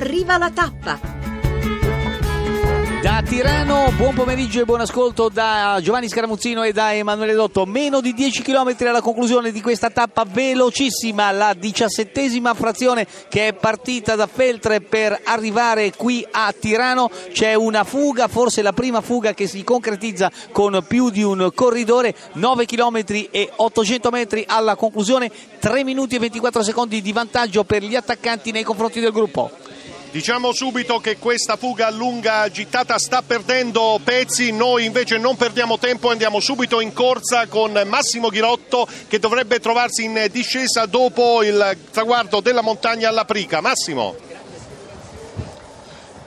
Arriva la tappa! Da Tirano, buon pomeriggio e buon ascolto da Giovanni Scaramuzzino e da Emanuele Dotto. Meno di 10 km alla conclusione di questa tappa velocissima, la diciassettesima frazione che è partita da Feltre per arrivare qui a Tirano. C'è una fuga, forse la prima fuga che si concretizza con più di un corridore, 9 km e 800 metri alla conclusione, 3 minuti e 24 secondi di vantaggio per gli attaccanti nei confronti del gruppo. Diciamo subito che questa fuga lunga gittata sta perdendo pezzi, noi invece non perdiamo tempo e andiamo subito in corsa con Massimo Ghirotto che dovrebbe trovarsi in discesa dopo il traguardo della montagna alla Prica. Massimo.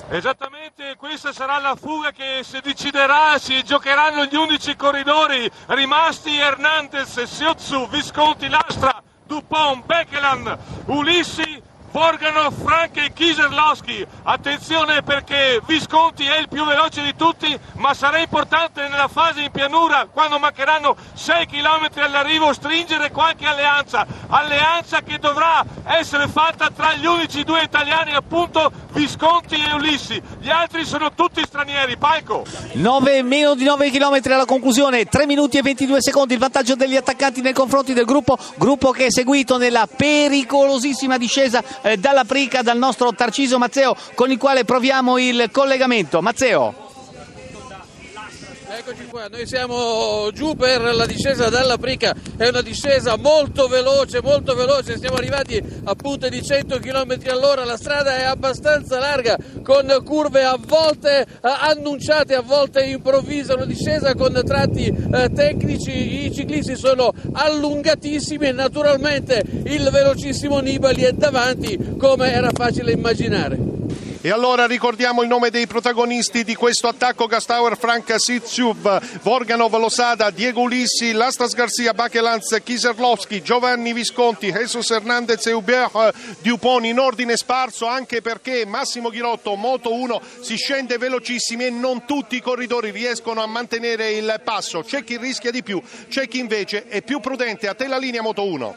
Esattamente, questa sarà la fuga che si deciderà, si giocheranno gli 11 corridori rimasti Hernandez, Siozzu, Visconti, Lastra, Dupont, Beckelan, Ulissi, Borgano, Frank e Kieserlowski. Attenzione perché Visconti è il più veloce di tutti, ma sarà importante nella fase in pianura, quando mancheranno 6 km all'arrivo, stringere qualche alleanza. Alleanza che dovrà essere fatta tra gli unici due italiani, appunto Visconti e Ulissi. Gli altri sono tutti stranieri. Palco. 9, meno di 9 km alla conclusione, 3 minuti e 22 secondi. Il vantaggio degli attaccanti nei confronti del gruppo, gruppo che è seguito nella pericolosissima discesa dalla Prica dal nostro Tarcisio Mazzeo con il quale proviamo il collegamento. Mazzeo. Eccoci qua, noi siamo giù per la discesa dalla Prica, è una discesa molto veloce, molto veloce, siamo arrivati a punte di 100 km all'ora, la strada è abbastanza larga con curve a volte eh, annunciate, a volte improvvise, una discesa con tratti eh, tecnici, i ciclisti sono allungatissimi. E naturalmente il velocissimo Nibali è davanti come era facile immaginare. E allora ricordiamo il nome dei protagonisti di questo attacco: Gastauer, Frank Sitsiub, Vorganov, Losada, Diego Ulissi, Lastas Garcia, Bachelanz, Kiserlovski, Giovanni Visconti, Jesus Hernandez e Hubert Dupont in ordine sparso anche perché Massimo Ghirotto, Moto 1, si scende velocissimi e non tutti i corridori riescono a mantenere il passo. C'è chi rischia di più, c'è chi invece è più prudente. A te la linea Moto 1.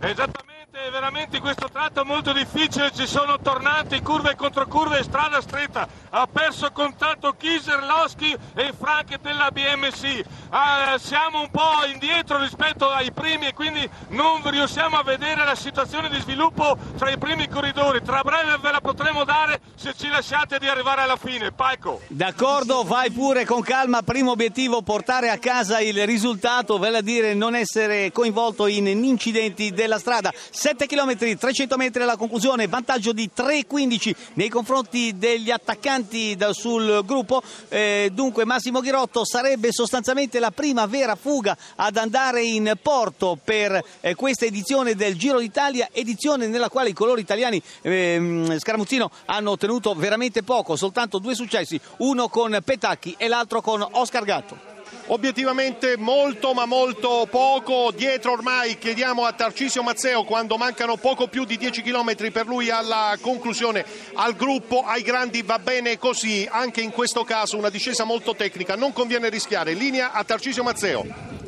Esattamente veramente questo tratto molto difficile, ci sono tornanti, curve e controcurve, strada stretta, ha perso contatto Kiserlowski e Frank della BMC, ah, siamo un po' indietro rispetto ai primi e quindi non riusciamo a vedere la situazione di sviluppo tra i primi corridori, tra breve ve la potremo dare se ci lasciate di arrivare alla fine, Paico. D'accordo, vai pure con calma, primo obiettivo portare a casa il risultato, vale a dire non essere coinvolto in incidenti della strada. 7 km, 300 metri alla conclusione, vantaggio di 3,15 nei confronti degli attaccanti sul gruppo. Eh, dunque Massimo Ghirotto sarebbe sostanzialmente la prima vera fuga ad andare in porto per eh, questa edizione del Giro d'Italia, edizione nella quale i colori italiani eh, Scaramuzzino hanno ottenuto veramente poco, soltanto due successi, uno con Petacchi e l'altro con Oscar Gatto obiettivamente molto ma molto poco dietro. Ormai chiediamo a Tarcisio Mazzeo quando mancano poco più di 10 km per lui alla conclusione al gruppo ai grandi va bene così. Anche in questo caso una discesa molto tecnica. Non conviene rischiare. Linea a Tarcisio Mazzeo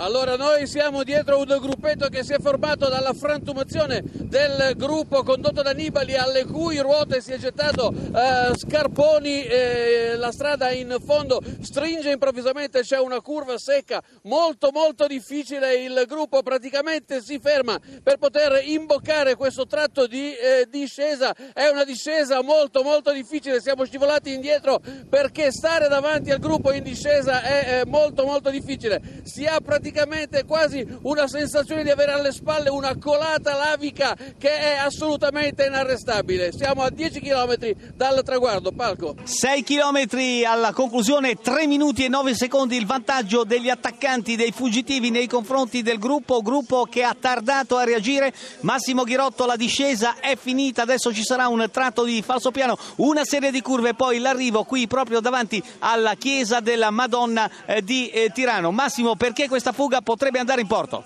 allora noi siamo dietro un gruppetto che si è formato dalla frantumazione del gruppo condotto da Nibali alle cui ruote si è gettato eh, Scarponi, eh, la strada in fondo stringe improvvisamente, c'è una curva secca molto molto difficile, il gruppo praticamente si ferma per poter imboccare questo tratto di eh, discesa, è una discesa molto molto difficile, siamo scivolati indietro perché stare davanti al gruppo in discesa è molto molto difficile, si ha praticamente praticamente quasi una sensazione di avere alle spalle una colata lavica che è assolutamente inarrestabile. Siamo a 10 km dal traguardo, Palco. 6 km alla conclusione, 3 minuti e 9 secondi il vantaggio degli attaccanti dei fuggitivi nei confronti del gruppo, gruppo che ha tardato a reagire. Massimo Ghirotto, la discesa è finita, adesso ci sarà un tratto di falso piano, una serie di curve, poi l'arrivo qui proprio davanti alla chiesa della Madonna eh, di eh, Tirano. Massimo, perché questa fuga potrebbe andare in porto.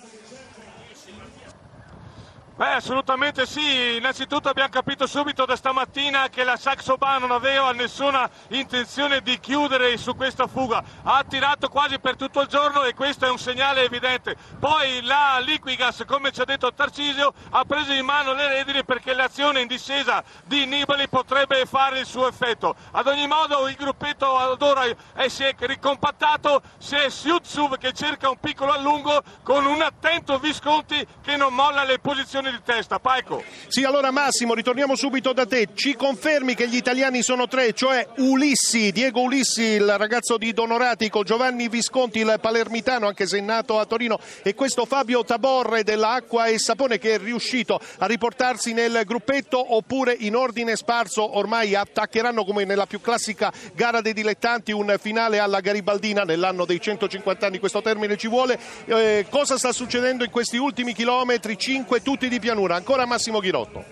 Beh, assolutamente sì. Innanzitutto abbiamo capito subito da stamattina che la Saxo Bar non aveva nessuna intenzione di chiudere su questa fuga. Ha attirato quasi per tutto il giorno e questo è un segnale evidente. Poi la Liquigas, come ci ha detto Tarcisio, ha preso in mano le redini perché l'azione in discesa di Nibali potrebbe fare il suo effetto. Ad ogni modo il gruppetto ad ora è, si è ricompattato, c'è Siutsuv che cerca un piccolo allungo con un attento Visconti che non molla le posizioni di testa, Paico. Sì, allora Massimo, ritorniamo subito da te. Ci confermi che gli italiani sono tre, cioè Ulissi, Diego Ulissi, il ragazzo di Donoratico, Giovanni Visconti, il palermitano, anche se nato a Torino, e questo Fabio Taborre dell'Acqua e Sapone che è riuscito a riportarsi nel gruppetto oppure in ordine sparso ormai attaccheranno come nella più classica gara dei dilettanti un finale alla Garibaldina nell'anno dei 150 anni, questo termine ci vuole. Eh, cosa sta succedendo in questi ultimi chilometri? 5 tutti di di pianura. Ancora Massimo Ghirotto.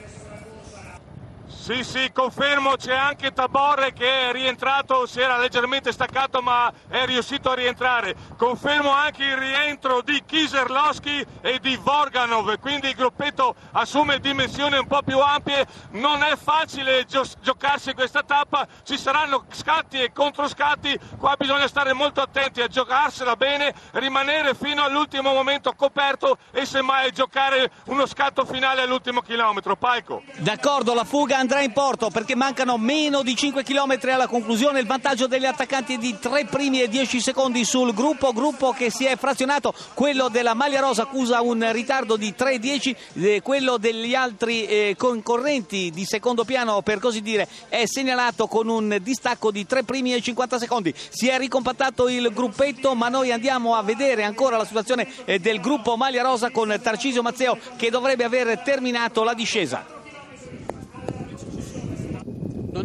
Sì, sì, confermo, c'è anche Taborre che è rientrato, si era leggermente staccato ma è riuscito a rientrare. Confermo anche il rientro di Kiserlowski e di Vorganov, quindi il gruppetto assume dimensioni un po' più ampie. Non è facile gio- giocarsi questa tappa, ci saranno scatti e controscatti, qua bisogna stare molto attenti a giocarsela bene, rimanere fino all'ultimo momento coperto e semmai giocare uno scatto finale all'ultimo chilometro. Paico. D'accordo, la fuga andrà andrà in porto perché mancano meno di 5 km alla conclusione. Il vantaggio degli attaccanti è di 3 primi e 10 secondi sul gruppo, gruppo che si è frazionato. Quello della maglia rosa accusa un ritardo di 3-10, eh, quello degli altri eh, concorrenti di secondo piano, per così dire, è segnalato con un distacco di 3 primi e 50 secondi. Si è ricompattato il gruppetto, ma noi andiamo a vedere ancora la situazione eh, del gruppo maglia rosa con Tarcisio Mazzeo che dovrebbe aver terminato la discesa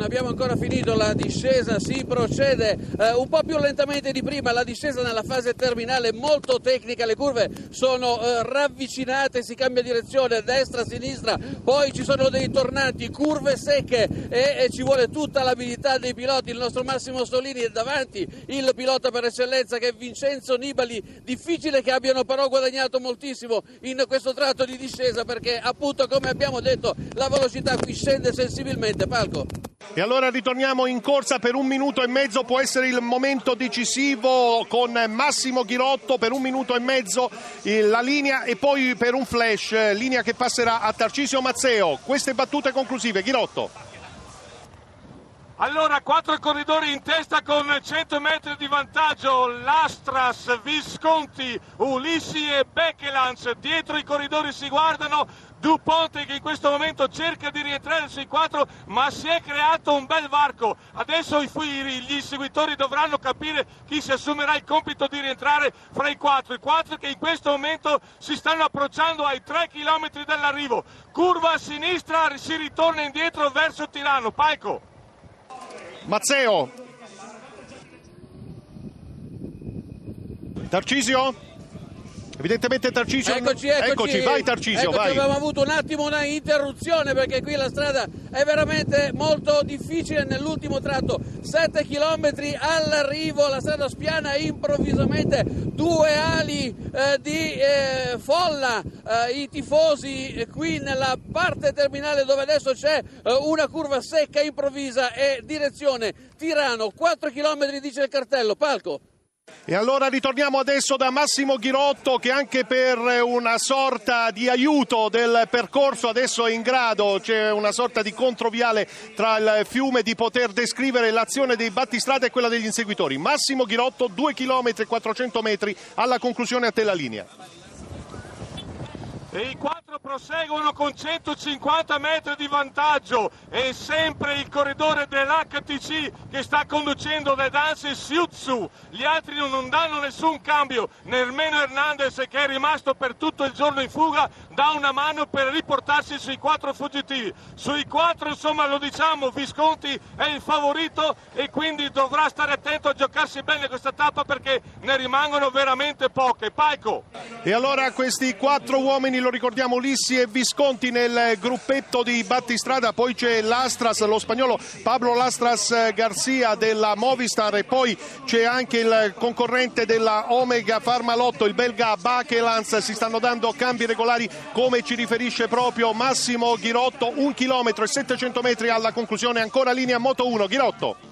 abbiamo ancora finito la discesa, si procede eh, un po' più lentamente di prima, la discesa nella fase terminale molto tecnica, le curve sono eh, ravvicinate, si cambia direzione destra, sinistra, poi ci sono dei tornanti, curve secche e, e ci vuole tutta l'abilità dei piloti, il nostro Massimo Solini è davanti, il pilota per eccellenza che è Vincenzo Nibali, difficile che abbiano però guadagnato moltissimo in questo tratto di discesa perché appunto come abbiamo detto la velocità qui scende sensibilmente, Palco. E allora ritorniamo in corsa per un minuto e mezzo, può essere il momento decisivo con Massimo Ghirotto per un minuto e mezzo la linea e poi per un flash, linea che passerà a Tarcisio Mazzeo. Queste battute conclusive, Ghirotto. Allora, quattro corridori in testa con 100 metri di vantaggio, Lastras, Visconti, Ulissi e Beckelans. Dietro i corridori si guardano, Duponte che in questo momento cerca di rientrare sui quattro, ma si è creato un bel varco. Adesso gli inseguitori dovranno capire chi si assumerà il compito di rientrare fra i quattro. I quattro che in questo momento si stanno approcciando ai 3 km dall'arrivo. Curva a sinistra, si ritorna indietro verso Tirano. Paico. Mazzeo. Tarcisio? Evidentemente Tarcisio. Eccoci, eccoci. eccoci vai Tarcisio, eccoci, vai. Abbiamo avuto un attimo una interruzione perché qui la strada è veramente molto difficile nell'ultimo tratto. 7 km all'arrivo, la strada spiana improvvisamente due ali eh, di eh, folla, eh, i tifosi qui nella parte terminale dove adesso c'è eh, una curva secca improvvisa e direzione Tirano, 4 km dice il cartello, palco. E allora ritorniamo adesso da Massimo Ghirotto che anche per una sorta di aiuto del percorso adesso è in grado, c'è una sorta di controviale tra il fiume di poter descrivere l'azione dei battistrada e quella degli inseguitori. Massimo Ghirotto, 2 km e 400 metri alla conclusione a te la linea e i quattro proseguono con 150 metri di vantaggio. E sempre il corridore dell'HTC che sta conducendo le danze Siuzzu gli altri non danno nessun cambio. Nermeno Hernandez che è rimasto per tutto il giorno in fuga dà una mano per riportarsi sui quattro fuggitivi. Sui quattro insomma lo diciamo Visconti è il favorito e quindi dovrà stare attento a giocarsi bene questa tappa perché ne rimangono veramente poche. Paico E allora questi quattro uomini, lo ricordiamo, Ulissi e Visconti nel gruppetto di battistrada, poi c'è l'Astras, lo spagnolo Pablo Lastras Garcia della Movistar e poi c'è anche il concorrente della Omega Farmalotto, il belga Bakelans, si stanno dando cambi regolari come ci riferisce proprio Massimo Ghirotto, un chilometro e 700 metri alla conclusione, ancora linea Moto 1, Ghirotto.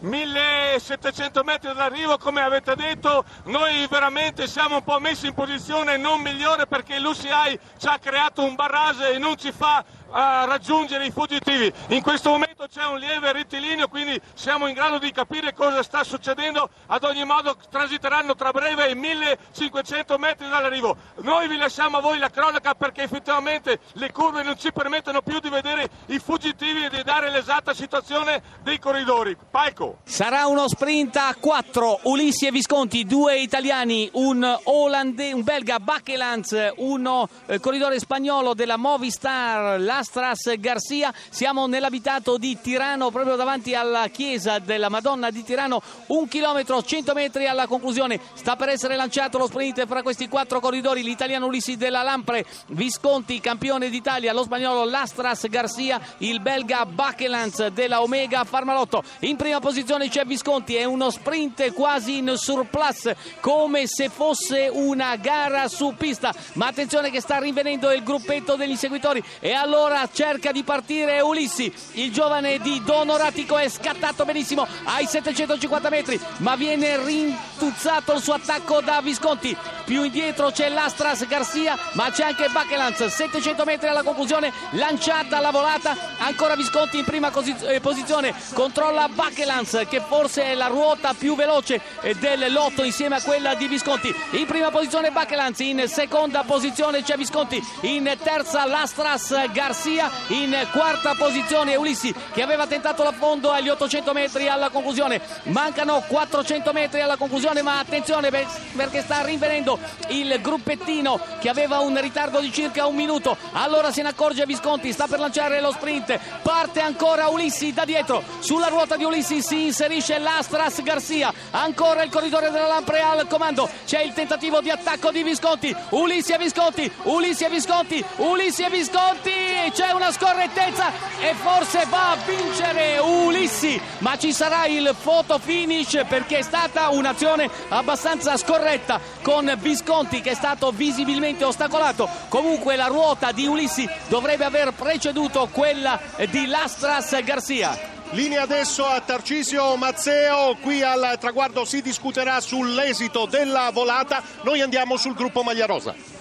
1700 metri dall'arrivo come avete detto noi veramente siamo un po' messi in posizione non migliore perché l'UCI ci ha creato un barrage e non ci fa a raggiungere i fuggitivi. In questo momento c'è un lieve rettilineo, quindi siamo in grado di capire cosa sta succedendo. Ad ogni modo transiteranno tra breve i 1500 metri dall'arrivo. Noi vi lasciamo a voi la cronaca perché effettivamente le curve non ci permettono più di vedere i fuggitivi e di dare l'esatta situazione dei corridori. Paico. Sarà uno sprint a 4, Ulissi e Visconti, due italiani, un, Olande, un belga Bachelanz, uno eh, corridore spagnolo della Movistar, la Astras Garcia. Siamo nell'abitato di Tirano, proprio davanti alla chiesa della Madonna di Tirano, un chilometro, 100 metri alla conclusione. Sta per essere lanciato lo sprint fra questi quattro corridori, l'italiano Ulissi della Lampre, Visconti, campione d'Italia, lo spagnolo Lastras Garcia, il belga Bachelanz della Omega Farmalotto. In prima posizione c'è Visconti, è uno sprint quasi in surplus, come se fosse una gara su pista. Ma attenzione che sta rinvenendo il gruppetto degli inseguitori e allora ora cerca di partire Ulissi, il giovane di Donoratico è scattato benissimo ai 750 metri, ma viene rintuzzato il suo attacco da Visconti. Più indietro c'è l'Astras Garcia, ma c'è anche Bachelanz, 700 metri alla conclusione, lanciata la volata, ancora Visconti in prima eh, posizione, controlla Bachelanz che forse è la ruota più veloce eh, del lotto insieme a quella di Visconti. In prima posizione Bachelanz, in seconda posizione c'è Visconti, in terza l'Astras Garcia Garcia in quarta posizione. Ulissi che aveva tentato l'affondo agli 800 metri alla conclusione. Mancano 400 metri alla conclusione ma attenzione perché sta rinvenendo il gruppettino che aveva un ritardo di circa un minuto. Allora se ne accorge Visconti sta per lanciare lo sprint. Parte ancora Ulissi da dietro. Sulla ruota di Ulissi si inserisce l'Astras Garcia. Ancora il corridore della Lampre al comando. C'è il tentativo di attacco di Visconti. Ulissi e Visconti Ulissi e Visconti Ulissi e Visconti c'è una scorrettezza e forse va a vincere Ulissi, ma ci sarà il photo finish perché è stata un'azione abbastanza scorretta con Visconti che è stato visibilmente ostacolato. Comunque la ruota di Ulissi dovrebbe aver preceduto quella di Lastras Garcia. Linea adesso a Tarcisio Mazzeo, qui al traguardo si discuterà sull'esito della volata, noi andiamo sul gruppo Maglia Rosa.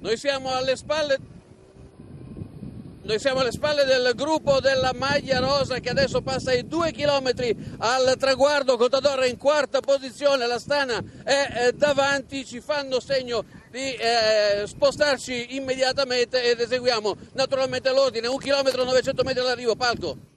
Noi siamo alle spalle siamo alle spalle del gruppo della maglia rosa che adesso passa i due chilometri al traguardo, Contador in quarta posizione, la Stana è davanti, ci fanno segno di eh, spostarci immediatamente ed eseguiamo naturalmente l'ordine, un chilometro 900 metri all'arrivo, palco.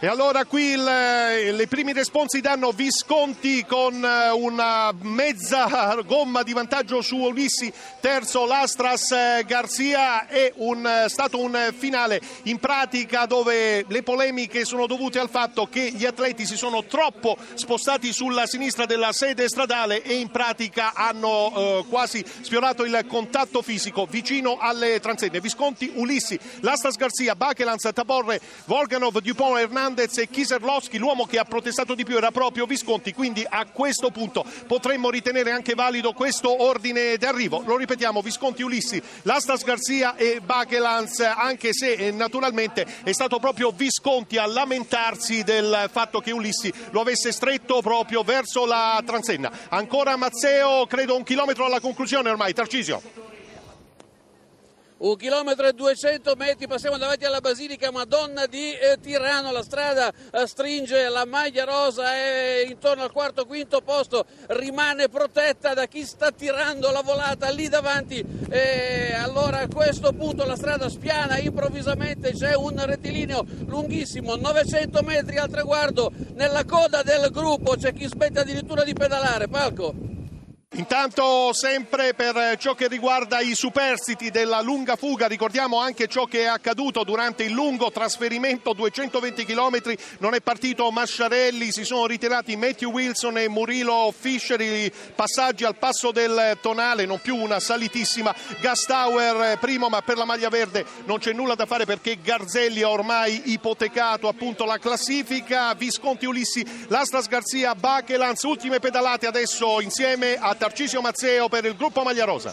E allora qui il, le primi responsi danno Visconti con eh, una mezza gomma di vantaggio su Ulissi, terzo l'Astras eh, Garzia è eh, stato un finale in pratica dove le polemiche sono dovute al fatto che gli atleti si sono troppo spostati sulla sinistra della sede stradale e in pratica hanno eh, quasi sfiorato il contatto fisico vicino alle transenne. Visconti, Ulissi, l'Astras Garzia, Bachelanz, Taborre, Volganov, Dupont, Hernandez Hernandez e Kiserlowski, l'uomo che ha protestato di più era proprio Visconti, quindi a questo punto potremmo ritenere anche valido questo ordine d'arrivo. Lo ripetiamo, Visconti, Ulissi, Lastas Garzia e Bachelanz, anche se eh, naturalmente è stato proprio Visconti a lamentarsi del fatto che Ulissi lo avesse stretto proprio verso la transenna. Ancora Mazzeo, credo un chilometro alla conclusione ormai, Tarcisio un chilometro e 200 metri, passiamo davanti alla Basilica Madonna di eh, Tirano, la strada eh, stringe la maglia rosa e intorno al quarto quinto posto rimane protetta da chi sta tirando la volata lì davanti. E allora a questo punto la strada spiana improvvisamente, c'è un rettilineo lunghissimo, 900 metri al traguardo, nella coda del gruppo c'è chi smette addirittura di pedalare, Palco. Intanto sempre per ciò che riguarda i superstiti della lunga fuga, ricordiamo anche ciò che è accaduto durante il lungo trasferimento 220 km, non è partito Masciarelli, si sono ritirati Matthew Wilson e Murilo Fischer, i passaggi al passo del tonale, non più una salitissima. Gastauer primo, ma per la maglia verde non c'è nulla da fare perché Garzelli ha ormai ipotecato appunto la classifica, Visconti Ulissi, Lastas Garzia, Bachelanz, ultime pedalate adesso insieme a Tarcisio Mazzeo per il gruppo Maglia Rosa.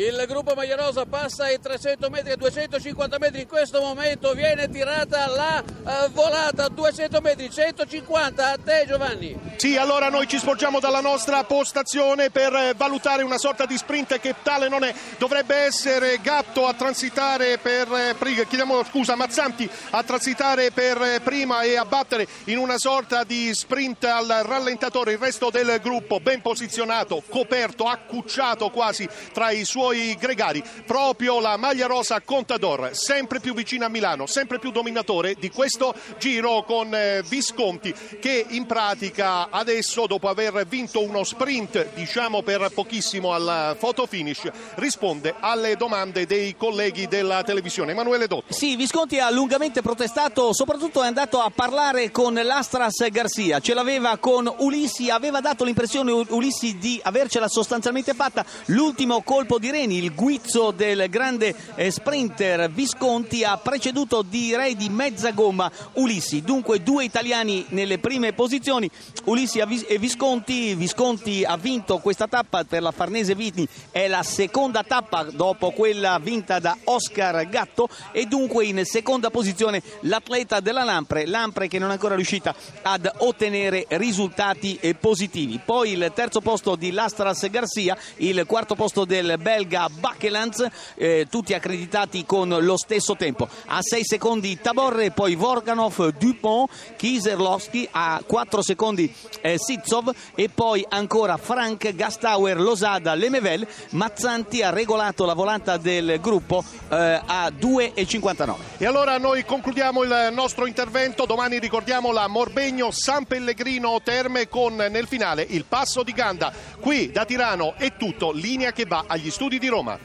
Il gruppo Magliarosa passa ai 300 metri e 250 metri. In questo momento viene tirata la uh, volata a 200 metri, 150. A te, Giovanni. Sì, allora noi ci sporgiamo dalla nostra postazione per valutare una sorta di sprint che tale non è. Dovrebbe essere Gatto a transitare per chiediamo scusa, Mazzanti a transitare per prima e a battere in una sorta di sprint al rallentatore il resto del gruppo ben posizionato, coperto, accucciato quasi tra i suoi suoi gregari. Proprio la maglia rosa Contador, sempre più vicina a Milano, sempre più dominatore di questo giro con eh, Visconti che in pratica adesso dopo aver vinto uno sprint diciamo per pochissimo al photo finish risponde alle domande dei colleghi della televisione. Emanuele Dotti. Sì, Visconti ha lungamente protestato, soprattutto è andato a parlare con l'Astras Garcia, ce l'aveva con Ulissi, aveva dato l'impressione Ulissi di avercela sostanzialmente fatta, l'ultimo colpo di Reni, il guizzo del grande eh, sprinter Visconti ha preceduto direi di mezza gomma Ulissi, dunque due italiani nelle prime posizioni, Ulissi e Visconti, Visconti ha vinto questa tappa per la Farnese Viti, è la seconda tappa dopo quella vinta da Oscar Gatto. E dunque in seconda posizione l'atleta della Lampre, Lampre che non è ancora riuscita ad ottenere risultati eh, positivi. Poi il terzo posto di Lastras Garcia, il quarto posto del Bel belga Bakelands, eh, tutti accreditati con lo stesso tempo. A 6 secondi Taborre, poi Vorganov, Dupont, Kieserlowski, a 4 secondi eh, Sitsov e poi ancora Frank, Gastauer, Losada, Lemevel. Mazzanti ha regolato la volata del gruppo eh, a 2,59. E allora noi concludiamo il nostro intervento. Domani ricordiamo la Morbegno San Pellegrino Terme con nel finale il passo di Ganda. Qui da Tirano è tutto, linea che va agli studi di Roma.